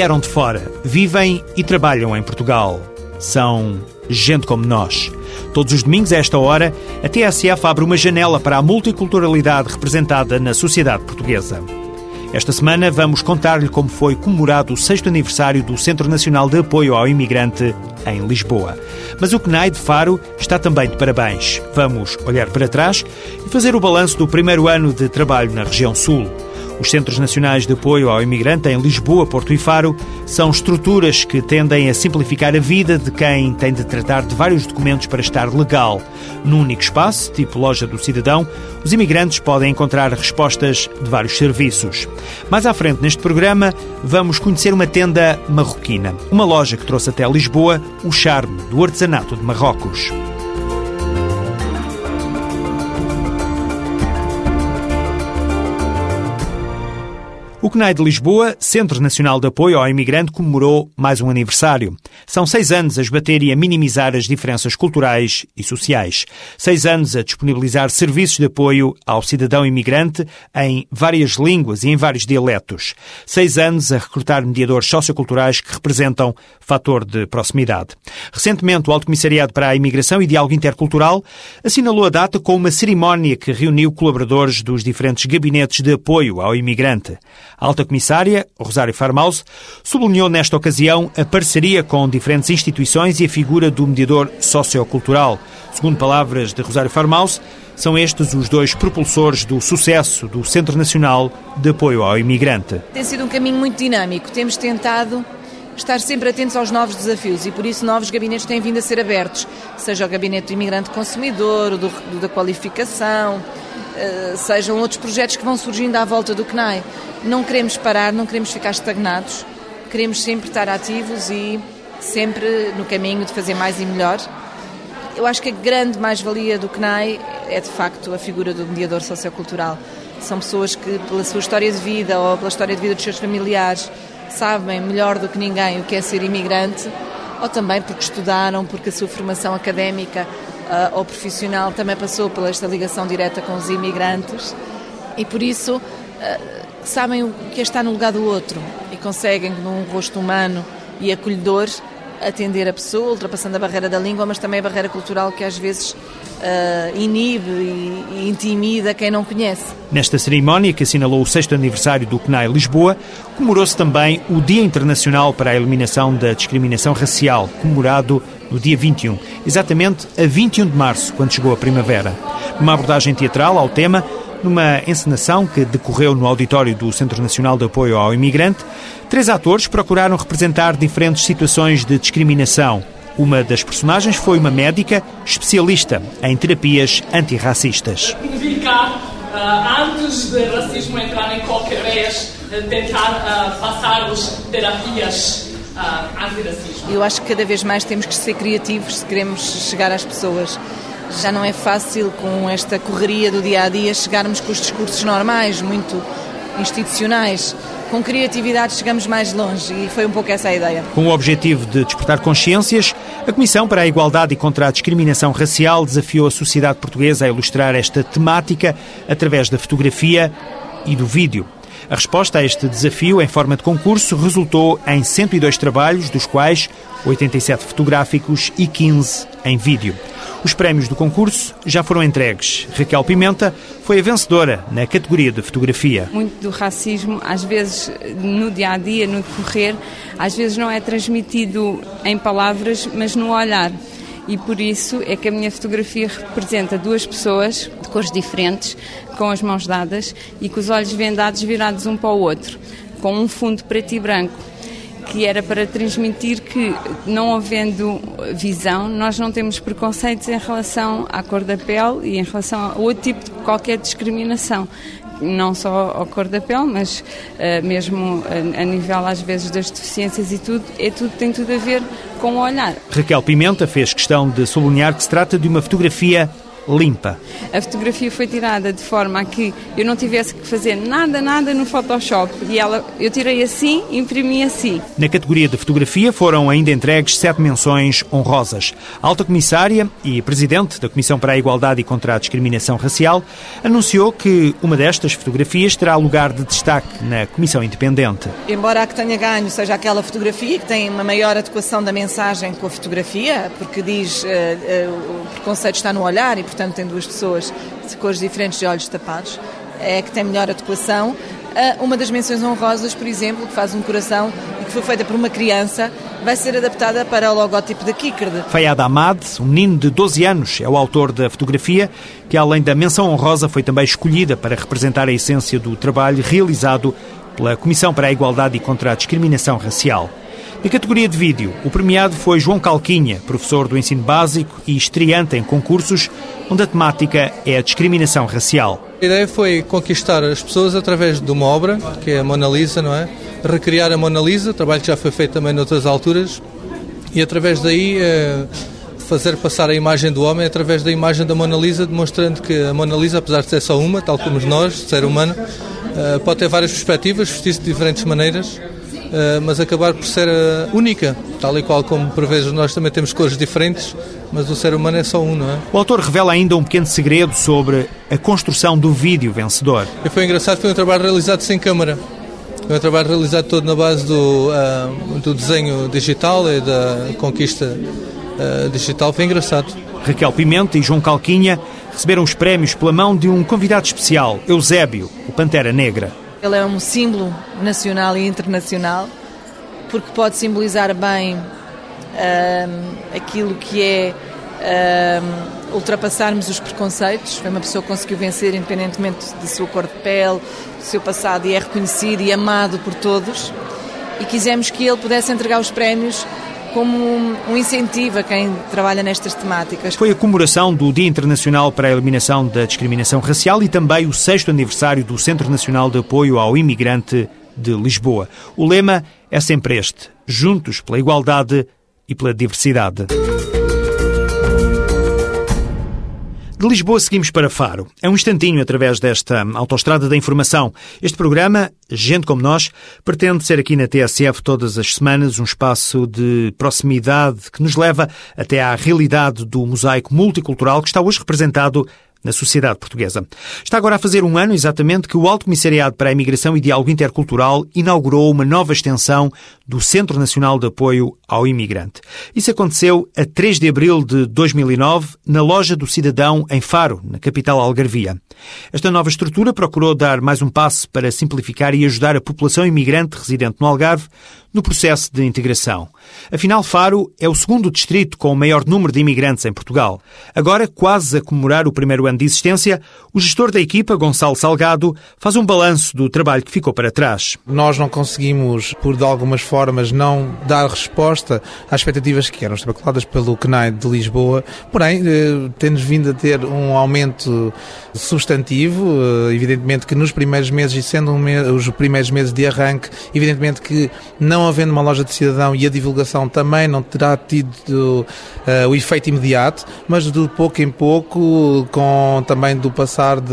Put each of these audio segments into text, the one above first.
vieram de fora, vivem e trabalham em Portugal. São gente como nós. Todos os domingos, a esta hora, a TSF abre uma janela para a multiculturalidade representada na sociedade portuguesa. Esta semana vamos contar-lhe como foi comemorado o sexto aniversário do Centro Nacional de Apoio ao Imigrante em Lisboa. Mas o CNAI de Faro está também de parabéns. Vamos olhar para trás e fazer o balanço do primeiro ano de trabalho na região Sul. Os Centros Nacionais de Apoio ao Imigrante em Lisboa, Porto e Faro são estruturas que tendem a simplificar a vida de quem tem de tratar de vários documentos para estar legal. Num único espaço, tipo loja do cidadão, os imigrantes podem encontrar respostas de vários serviços. Mais à frente neste programa, vamos conhecer uma tenda marroquina, uma loja que trouxe até Lisboa o charme do artesanato de Marrocos. O CNAI de Lisboa, Centro Nacional de Apoio ao Imigrante, comemorou mais um aniversário. São seis anos a esbater e a minimizar as diferenças culturais e sociais. Seis anos a disponibilizar serviços de apoio ao cidadão imigrante em várias línguas e em vários dialetos. Seis anos a recrutar mediadores socioculturais que representam fator de proximidade. Recentemente, o Alto Comissariado para a Imigração e Diálogo Intercultural assinalou a data com uma cerimónia que reuniu colaboradores dos diferentes gabinetes de apoio ao imigrante. A alta comissária, Rosário Farmaus, sublinhou nesta ocasião a parceria com diferentes instituições e a figura do mediador sociocultural. Segundo palavras de Rosário Farmaus, são estes os dois propulsores do sucesso do Centro Nacional de Apoio ao Imigrante. Tem sido um caminho muito dinâmico. Temos tentado estar sempre atentos aos novos desafios e por isso novos gabinetes têm vindo a ser abertos, seja o gabinete do imigrante consumidor, do, do da qualificação, sejam outros projetos que vão surgindo à volta do CNAI. Não queremos parar, não queremos ficar estagnados, queremos sempre estar ativos e sempre no caminho de fazer mais e melhor. Eu acho que a grande mais-valia do CNAI é de facto a figura do mediador sociocultural. São pessoas que, pela sua história de vida ou pela história de vida dos seus familiares, sabem melhor do que ninguém o que é ser imigrante, ou também porque estudaram, porque a sua formação académica uh, ou profissional também passou por esta ligação direta com os imigrantes e por isso uh, sabem o que é estar no lugar do outro e conseguem, num rosto humano e acolhedor, atender a pessoa, ultrapassando a barreira da língua, mas também a barreira cultural que às vezes uh, inibe e, e, intimida quem não conhece. Nesta cerimónia, que assinalou o sexto aniversário do CNAI Lisboa, comemorou-se também o Dia Internacional para a Eliminação da Discriminação Racial, comemorado no dia 21, exatamente a 21 de março, quando chegou a primavera. Numa abordagem teatral ao tema, numa encenação que decorreu no auditório do Centro Nacional de Apoio ao Imigrante, três atores procuraram representar diferentes situações de discriminação. Uma das personagens foi uma médica especialista em terapias antirracistas. Vir cá, uh, antes de racismo entrar em qualquer vez, tentar uh, passar-vos terapias Eu acho que cada vez mais temos que ser criativos se queremos chegar às pessoas. Já não é fácil com esta correria do dia a dia chegarmos com os discursos normais, muito institucionais. Com criatividade chegamos mais longe e foi um pouco essa a ideia. Com o objetivo de despertar consciências, a Comissão para a Igualdade e contra a Discriminação Racial desafiou a sociedade portuguesa a ilustrar esta temática através da fotografia e do vídeo. A resposta a este desafio, em forma de concurso, resultou em 102 trabalhos, dos quais 87 fotográficos e 15 em vídeo. Os prémios do concurso já foram entregues. Raquel Pimenta foi a vencedora na categoria de fotografia. Muito do racismo, às vezes no dia a dia, no decorrer, às vezes não é transmitido em palavras, mas no olhar e por isso é que a minha fotografia representa duas pessoas cores diferentes, com as mãos dadas e com os olhos vendados virados um para o outro, com um fundo preto e branco que era para transmitir que, não havendo visão, nós não temos preconceitos em relação à cor da pele e em relação a outro tipo de qualquer discriminação não só à cor da pele, mas uh, mesmo a, a, nível às vezes das deficiências e tudo, é tudo, tem tudo a ver com o olhar. Raquel Pimenta fez questão de sublinhar que se trata de uma fotografia limpa. A fotografia foi tirada de forma a que eu não tivesse que fazer nada, nada no Photoshop. E ela, eu tirei assim, imprimi assim. Na categoria de fotografia foram ainda entregues sete menções honrosas. A alta comissária e presidente da Comissão para a Igualdade e contra a Discriminação Racial anunciou que uma destas fotografias terá lugar de destaque na Comissão Independente. Embora a que tenha ganho seja aquela fotografia que tem uma maior adequação da mensagem com a fotografia, porque diz uh, uh, o preconceito está no olhar e, portanto, tem duas pessoas de cores diferentes de olhos tapados, é que tem melhor adequação. Uh, uma das menções honrosas, por exemplo, que faz um coração e que foi feita por uma criança, vai ser adaptada para o logótipo da Kikerd. Fayad Ahmad, um menino de 12 anos, é o autor da fotografia, que além da menção honrosa foi também escolhida para representar a essência do trabalho realizado pela Comissão para a Igualdade e contra a Discriminação Racial. Na categoria de vídeo, o premiado foi João Calquinha, professor do ensino básico e estreante em concursos, onde a temática é a discriminação racial. A ideia foi conquistar as pessoas através de uma obra, que é a Mona Lisa, não é? Recriar a Mona Lisa, trabalho que já foi feito também noutras alturas, e através daí é, fazer passar a imagem do homem através da imagem da Mona Lisa, demonstrando que a Mona Lisa, apesar de ser só uma, tal como nós, ser humano, é, pode ter várias perspectivas, vestir-se de diferentes maneiras eh, mas acabar por ser eh, única, tal e qual como por vezes nós também temos cores diferentes, mas o ser humano é só um, não é? O autor revela ainda um pequeno segredo sobre a construção do vídeo vencedor. E foi engraçado, foi um trabalho realizado sem câmara. Foi um trabalho realizado todo na base do, uh, do desenho digital e da conquista uh, digital. Foi engraçado. Raquel Pimenta e João Calquinha receberam os prémios pela mão de um convidado especial, Eusébio, o Pantera Negra. Ele é um símbolo nacional e internacional, porque pode simbolizar bem um, aquilo que é um, ultrapassarmos os preconceitos. Foi uma pessoa que conseguiu vencer independentemente de sua cor de pele, do seu passado, e é reconhecido e amado por todos. E quisemos que ele pudesse entregar os prémios como um incentivo a quem trabalha nestas temáticas. Foi a comemoração do Dia Internacional para a Eliminação da Discriminação Racial e também o sexto aniversário do Centro Nacional de Apoio ao Imigrante de Lisboa. O lema é sempre este: Juntos pela Igualdade e pela Diversidade. De Lisboa seguimos para Faro. É um instantinho através desta autoestrada da informação. Este programa, Gente como Nós, pretende ser aqui na TSF todas as semanas um espaço de proximidade que nos leva até à realidade do mosaico multicultural que está hoje representado na sociedade portuguesa. Está agora a fazer um ano exatamente que o Alto Comissariado para a Imigração e Diálogo Intercultural inaugurou uma nova extensão do Centro Nacional de Apoio ao Imigrante. Isso aconteceu a 3 de abril de 2009 na Loja do Cidadão em Faro, na capital algarvia. Esta nova estrutura procurou dar mais um passo para simplificar e ajudar a população imigrante residente no Algarve no processo de integração. Afinal, Faro é o segundo distrito com o maior número de imigrantes em Portugal. Agora, quase a comemorar o primeiro ano de existência, o gestor da equipa, Gonçalo Salgado, faz um balanço do trabalho que ficou para trás. Nós não conseguimos, por de algumas formas, não dar resposta às expectativas que eram especuladas pelo CNAI de Lisboa, porém, eh, temos vindo a ter um aumento substantivo, eh, evidentemente que nos primeiros meses, e sendo um os primeiros meses de arranque, evidentemente que não havendo uma loja de cidadão e a divulgação também não terá tido uh, o efeito imediato, mas de pouco em pouco, com também do passar de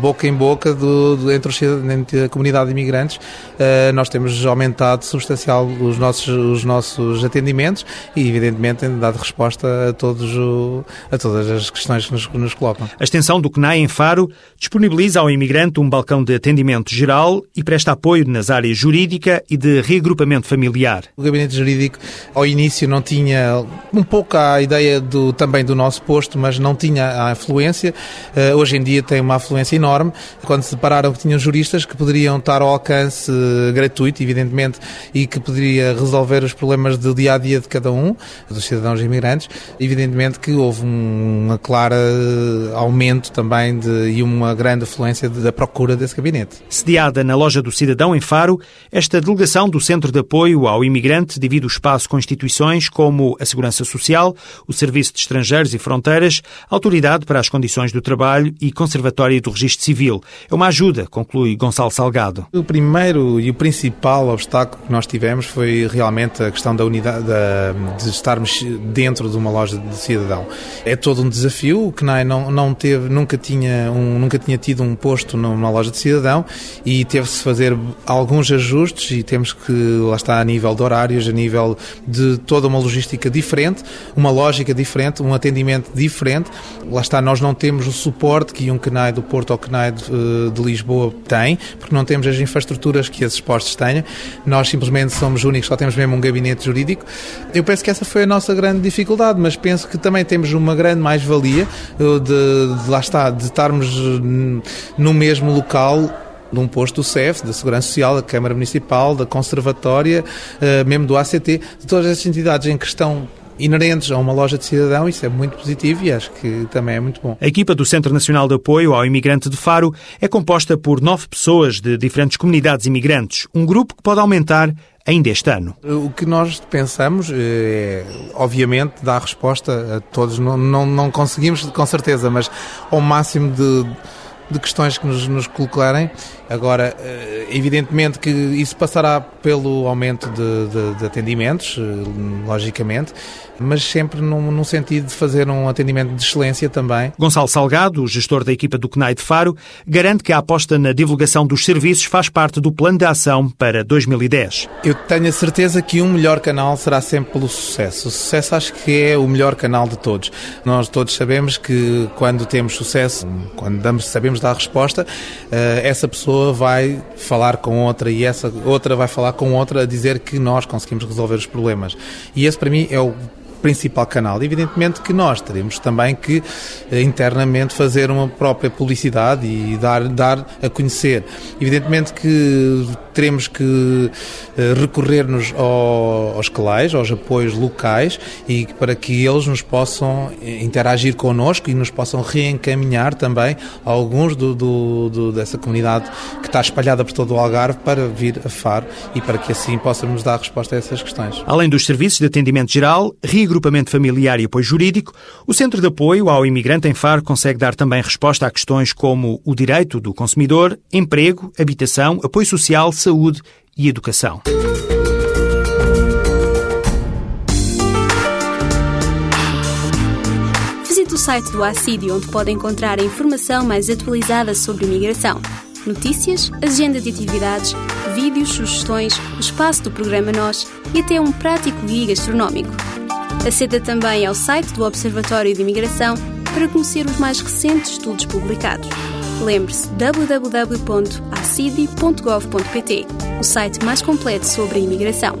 boca em boca do, do, entre, os, entre, a comunidade de imigrantes, uh, nós temos aumentado substancial os nossos, os nossos atendimentos e, evidentemente, dado resposta a, todos o, a todas as questões que nos, nos colocam. A extensão do CNAI em Faro disponibiliza ao imigrante um balcão de atendimento geral e presta apoio nas áreas jurídica e de reagrupamento familiar. O gabinete jurídico, ao início, não tinha um pouco a ideia do, também do nosso posto, mas não tinha a afluência. Uh, hoje em dia tem uma afluência enorme. Quando se separaram que tinham juristas que poderiam estar ao alcance uh, gratuito, evidentemente, e que poderia resolver os problemas do dia a dia de cada um, dos cidadãos imigrantes, evidentemente que houve um, uma clara eh, aumento também de, e uma grande afluência da procura desse gabinete. Sediada na loja do Cidadão em Faro, esta delegação do Centro de Apoio ao Imigrante divide o espaço com instituições como a Segurança Social, o Serviço de Estrangeiros e Fronteiras, a Autoridade para as Condições do Trabalho e Conservatória do Registro Civil. É uma ajuda, conclui Gonçalo Salgado. O primeiro e o principal obstáculo que nós tivemos foi realmente a questão da unidade, de estarmos dentro de uma loja de cidadão. É todo um desafio. O CNAI não, não teve, nunca tinha, um, nunca tinha tido um posto numa loja de cidadão e teve-se fazer alguns ajustes e temos que, lá está, a nível de horários, a nível de toda uma logística diferente, uma lógica diferente, um atendimento diferente. Lá está, nós não temos o suporte que um CNAI do Porto ou CNAI de, eh, de Lisboa tem, porque não temos as infraestruturas que esses postos tenham. Nós simplesmente somos únicos, só temos mesmo um gabinete jurídico. Eu penso que essa foi a nossa grande dificuldade, mas penso que também temos uma grande mais-valia eh, de, de, lá está, de estarmos no mesmo local num posto do CEF, da Segurança Social, da Câmara Municipal, da Conservatória, eh, mesmo do ACT, de todas essas entidades em que estão inerentes a uma loja de cidadão, isso é muito positivo e acho que também é muito bom. A equipa do Centro Nacional de Apoio ao Imigrante de Faro é composta por nove pessoas de diferentes comunidades imigrantes, um grupo que pode aumentar ainda este ano. O que nós pensamos é, obviamente, dar resposta a todos. Não, não, não conseguimos, com certeza, mas ao máximo de de questões que nos, nos colocarem. Agora, eh, evidentemente que isso passará pelo aumento de, de, de atendimentos, eh, logicamente, mas sempre num, num, sentido de fazer um atendimento de excelência também. Gonçalo Salgado, o gestor da equipa do CNAI de Faro, garante que a aposta na divulgação dos serviços faz parte do plano de ação para 2010. Eu tenho a certeza que um melhor canal será sempre pelo sucesso. O sucesso acho que é o melhor canal de todos. Nós todos sabemos que quando temos sucesso, quando damos, sabemos dar resposta, eh, essa pessoa vai falar com outra e essa outra vai falar com outra a dizer que nós conseguimos resolver os problemas. E esse para mim é o principal canal. Evidentemente que nós teremos também que eh, internamente fazer uma própria publicidade e dar, dar a conhecer. Evidentemente que teremos que eh, recorrer-nos aos CLAIs, aos apoios locais, e para que eles nos possam eh, interagir connosco e nos possam reencaminhar também alguns do, do, do, dessa comunidade que está espalhada por todo o Algarve para vir a Faro e para que assim possamos dar resposta a essas questões. Além dos serviços de atendimento geral, reagrupamento familiar e apoio jurídico, o Centro de Apoio ao Imigrante em Faro consegue dar também resposta a questões como o direito do consumidor, emprego, habitação, apoio social, saúde e educação. Visite o site do ACID, onde pode encontrar a informação mais atualizada sobre imigração. Notícias, agenda de atividades, vídeos, sugestões, o espaço do programa Nós e até um prático guia gastronómico. Aceda também ao site do Observatório de Imigração para conhecer os mais recentes estudos publicados. Lembre-se www.acidi.gov.pt, o site mais completo sobre a imigração.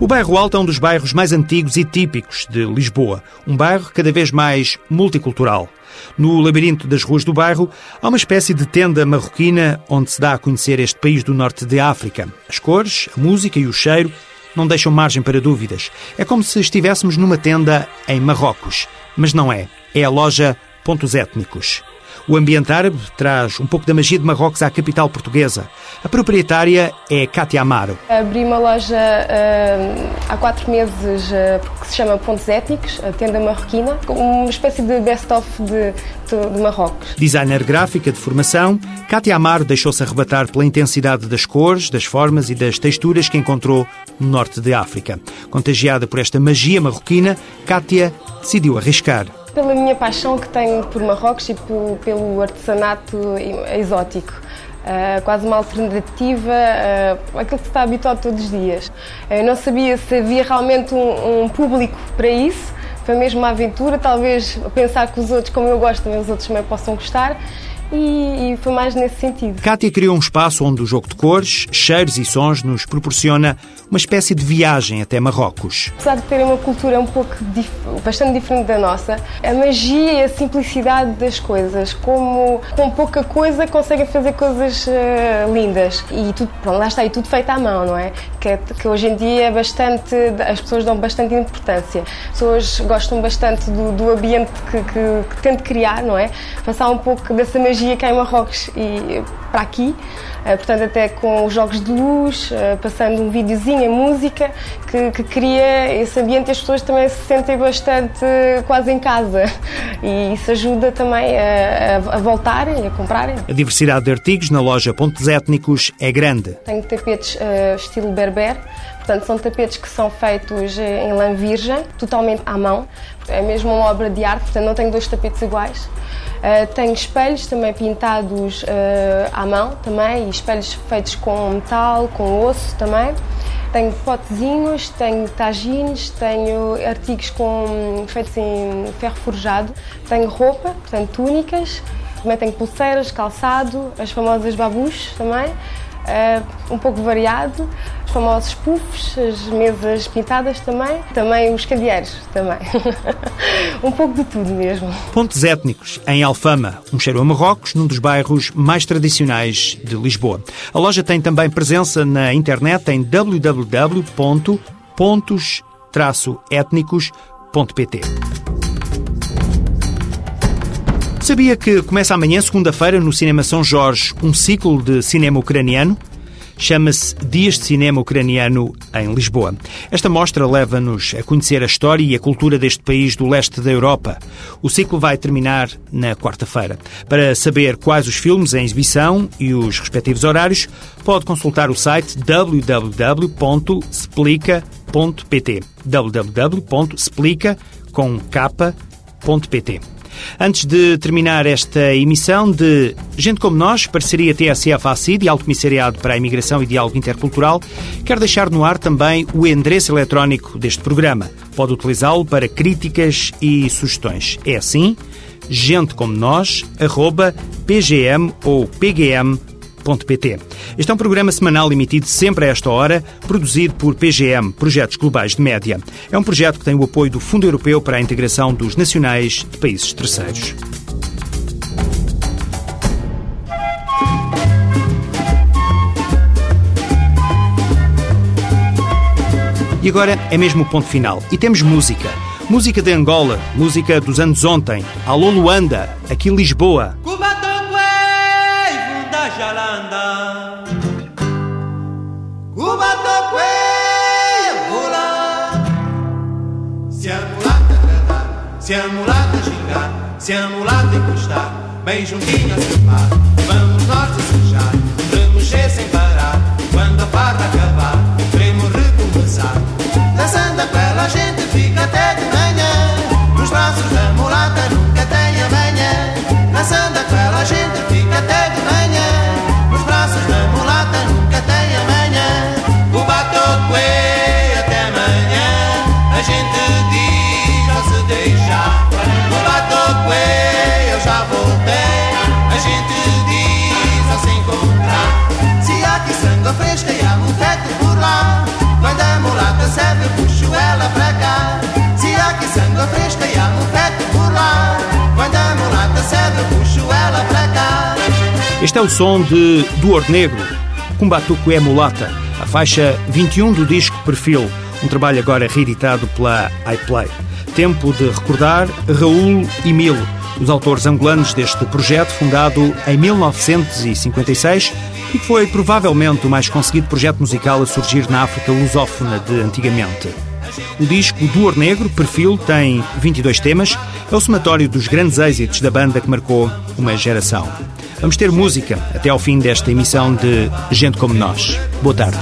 O bairro Alto é um dos bairros mais antigos e típicos de Lisboa, um bairro cada vez mais multicultural. No labirinto das ruas do bairro há uma espécie de tenda marroquina onde se dá a conhecer este país do norte de África. As cores, a música e o cheiro não deixam margem para dúvidas. É como se estivéssemos numa tenda em Marrocos mas não é. É a loja Pontos Étnicos. O ambiente árabe traz um pouco da magia de Marrocos à capital portuguesa. A proprietária é Cátia Amaro. Abri uma loja uh, há quatro meses uh, que se chama Pontos Étnicos, a tenda marroquina, uma espécie de best-of de, de, de, Marrocos. Designer gráfica de formação, Cátia Amaro deixou-se arrebatar pela intensidade das cores, das formas e das texturas que encontrou no norte de África. Contagiada por esta magia marroquina, Cátia decidiu arriscar pela minha paixão que tenho por Marrocos e pelo artesanato exótico. Uh, quase uma alternativa uh, àquilo que se está habituado todos os dias. Eu não sabia se havia realmente um, um, público para isso, foi mesmo uma aventura, talvez pensar que os outros, como eu gosto, também os outros também possam gostar e, e, foi mais nesse sentido. Kátia criou um espaço onde o jogo de cores, cheiros e sons nos proporciona uma espécie de viagem até Marrocos. Apesar de terem uma cultura um pouco dif bastante diferente da nossa, a magia e a simplicidade das coisas, como com pouca coisa conseguem fazer coisas uh, lindas e tudo, pronto, lá está, e tudo feito à mão, não é? Que, é, que hoje em dia é bastante, as pessoas dão bastante importância. As pessoas gostam bastante do, do ambiente que, que, que tento criar, não é? Passar um pouco dessa magia magia cá em Marrocos e para aqui, uh, portanto até com os jogos de luz, uh, passando um videozinho em música que, que, cria esse ambiente e as pessoas também se sentem bastante quase em casa e isso ajuda também a, a voltarem, a comprarem. A diversidade de artigos na loja Pontos Étnicos é grande. Tenho tapetes estilo berber, Portanto, são tapetes que são feitos em lã virgem, totalmente à mão. É mesmo uma obra de arte, portanto, não tenho dois tapetes iguais. Uh, tenho espelhos também pintados uh, à mão também, espelhos feitos com metal, com osso também. Tenho potezinhos, tenho tagines, tenho artigos com, feitos em ferro forjado, tenho roupa, portanto túnicas, também tenho pulseiras, calçado, as famosas babus também. Uh, um pouco variado, famosos puffs, as mesas pintadas também, também os candeeiros também. um pouco de tudo mesmo. Pontos étnicos em Alfama, um cheiro a Marrocos, num dos bairros mais tradicionais de Lisboa. A loja tem também presença na internet em www.pontos-étnicos.pt. Sabia que começa amanhã, segunda-feira, no Cinema São Jorge, um ciclo de cinema ucraniano? Chama-se Dias de Cinema Ucraniano em Lisboa. Esta mostra leva-nos a conhecer a história e a cultura deste país do leste da Europa. O ciclo vai terminar na quarta-feira. Para saber quais os filmes em exibição e os respectivos horários, pode consultar o site www.splica.pt www.splica.pt Antes de terminar esta emissão de Gente Como Nós, parceria TSF-ACID e Alto Comissariado para a Imigração e Diálogo Intercultural, quero deixar no ar também o endereço eletrónico deste programa. Pode utilizá-lo para críticas e sugestões. É assim, gente como nós, arroba pgm ou este é um programa semanal emitido sempre a esta hora, produzido por PGM, Projetos Globais de Média. É um projeto que tem o apoio do Fundo Europeu para a Integração dos Nacionais de Países Terceiros. E agora é mesmo o ponto final. E temos música. Música de Angola, música dos anos ontem. Alô Luanda, aqui Lisboa. Siamo lá a gingar, siamo lá a encostar, bem juntinho a separ. Vamos nós desejar, remoger sem parar. Quando a farra acabar, queremos recomeçar. Dançando aquela gente fica até de A gente diz ao se encontrar. Se há aqui sangue fresca e há um teto por lá. Quando a mulata serve, puxo ela pra cá. Se há aqui sangue fresca e há um teto por lá. Quando a mulata serve, puxo ela pra cá. Este é o som de Duor Negro, Cumbatuco é Mulata, a faixa 21 do disco Perfil, um trabalho agora reeditado pela iPlay. Tempo de recordar Raul e Milo, os autores angolanos deste projeto fundado em 1956 e que foi provavelmente o mais conseguido projeto musical a surgir na África lusófona de antigamente. O disco Duor Negro, Perfil, tem 22 temas, é o somatório dos grandes êxitos da banda que marcou uma geração. Vamos ter música até ao fim desta emissão de Gente Como Nós. Boa tarde.